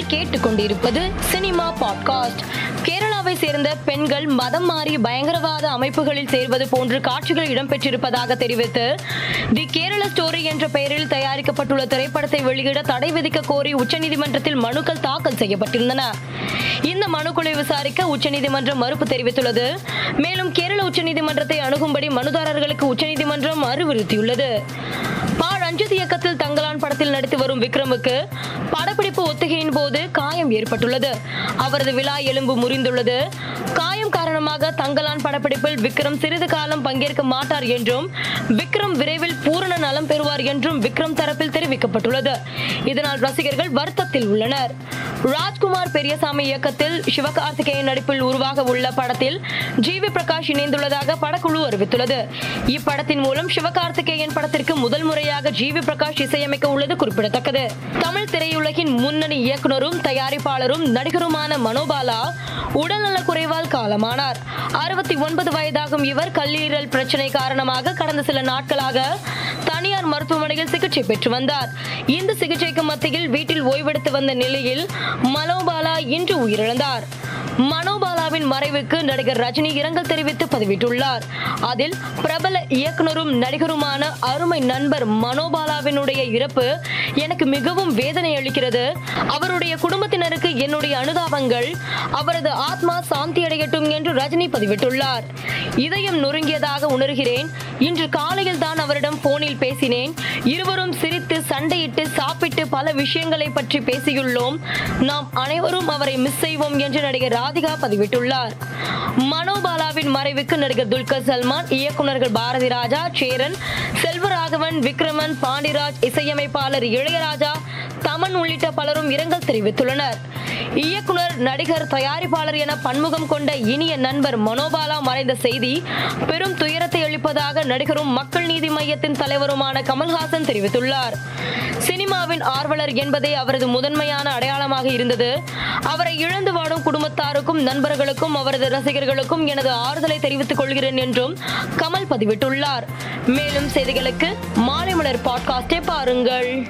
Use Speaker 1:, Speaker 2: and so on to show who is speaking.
Speaker 1: நீங்கள் கேட்டுக்கொண்டிருப்பது cinema podcast. கேரளாவை சேர்ந்த பெண்கள் மதம் மாறி பயங்கரவாத அமைப்புகளில் சேர்வது போன்று காட்சிகள் இடம்பெற்றிருப்பதாக தெரிவித்து தி கேரள ஸ்டோரி என்ற பெயரில் தயாரிக்கப்பட்டுள்ள திரைப்படத்தை வெளியிட தடை விதிக்க கோரி உச்சநீதிமன்றத்தில் மனுக்கள் தாக்கல் செய்யப்பட்டிருந்தன. இந்த மனுக்களை விசாரிக்க உச்சநீதிமன்றம் மறுப்பு தெரிவித்துள்ளது. மேலும் கேரள உச்சநீதிமன்றத்தை அணுகும்படி மனுதாரர்களுக்கு உச்சநீதிமன்றம் அறிவுறுத்தியுள்ளது. ரஞ்சித் இயக்கத்தில் தங்கலான் படத்தில் நடித்து வரும் விக்ரமுக்கு படப்பிடிப்பு ஒத்திகையின் போது காயம் ஏற்பட்டுள்ளது. அவரது விழா எலும்பு முறிந்துள்ளது. காயம் காரணமாக தங்கலான் படப்பிடிப்பில் விக்ரம் சிறிது காலம் பங்கேற்க மாட்டார் என்றும் விக்ரம் விரைவில் பூரண நலம் பெறுவார் என்றும் விக்ரம் தரப்பில் தெரிவிக்கப்பட்டுள்ளது. இதனால் ரசிகர்கள் வருத்தத்தில் உள்ளனர். ராஜ்குமார் பெரியசாமி இயக்கத்தில் சிவகார்த்திகேயன் நடிப்பில் உருவாக உள்ள படத்தில் ஜி வி பிரகாஷ் இணைந்துள்ளதாக படக்குழு அறிவித்துள்ளது. இப்படத்தின் மூலம் சிவகார்த்திகேயன் படத்திற்கு முதல் முறையாக ஜி வி பிரகாஷ் இசையமைக்க உள்ளது குறிப்பிடத்தக்கது. தமிழ் திரையுலகின் முன்னணி இயக்குனரும் தயாரிப்பாளரும் நடிகருமான மனோபாலா உடல்நலக் குறைவால் காலமானார். அறுபத்தி ஒன்பது வயதாகும் இவர் கல்லீரல் பிரச்சனை காரணமாக கடந்த சில நாட்களாக தனியார் மருத்துவமனையில் சிகிச்சை பெற்று வந்தார். இந்த சிகிச்சைக்கு மத்தியில் வீட்டில் ஓய்வெடுத்து வந்த நிலையில் மலோபாலா இன்று உயிரிழந்தார். மனோபாலாவின் மறைவுக்கு நடிகர் ரஜினி இரங்கல் தெரிவித்து பதிவிட்டுள்ளார். அதில் பிரபல இயக்குனரும் நடிகருமான அருமை நண்பர் மனோபாலாவினுடைய இறப்பு எனக்கு மிகவும் வேதனை அளிக்கிறது. அவருடைய குடும்பத்தினருக்கு என்னுடைய அனுதாபங்கள் அவரது ஆத்மா சாந்தி அடையட்டும் என்று ரஜினி பதிவிட்டுள்ளார். இதயம் நொறுங்கியதாக உணர்கிறேன். இன்று காலையில் தான் அவரிடம் போனில் பேசினேன். இருவரும் சிரித்து சண்டையிட்டு சாப்பிட்டு பல விஷயங்களை பற்றி பேசியுள்ளோம். நாம் அனைவரும் அவரை மிஸ் செய்வோம் என்று நடிகர் ராதிகா பதிவிட்டுள்ளார். மனோபாலாவின் மறைவுக்கு நடிகர் துல்கர் சல்மான் இயக்குனர்கள் பாரதி ராஜா சேரன் செல்வராகவன் விக்ரமன் பாண்டிராஜ் இசையமைப்பாளர் இளையராஜா தமன் உள்ளிட்ட பலரும் இரங்கல் தெரிவித்துள்ளனர். இயக்குனர் நடிகர் தயாரிப்பாளர் என பன்முகம் கொண்ட இனிய நண்பர் மனோபாலா மறைந்த செய்தி பெரும் துயரத்தை அளிப்பதாக நடிகரும் மக்கள் நீதி மையத்தின் தலைவருமான கமல்ஹாசன் தெரிவித்துள்ளார். சினிமாவின் ஆர்வலர் என்பதே அவரது முதன்மையான அடையாளமாக இருந்தது. அவரை இழந்து வாடும் குடும்பத்தாருக்கும் நண்பர்களுக்கும் அவரது ரசிகர்களுக்கும் எனது ஆறுதலை தெரிவித்துக் கொள்கிறேன் என்றும் கமல் பதிவிட்டுள்ளார். மேலும் செய்திகளுக்கு மாலை மலர் பாட்காஸ்டை பாருங்கள்.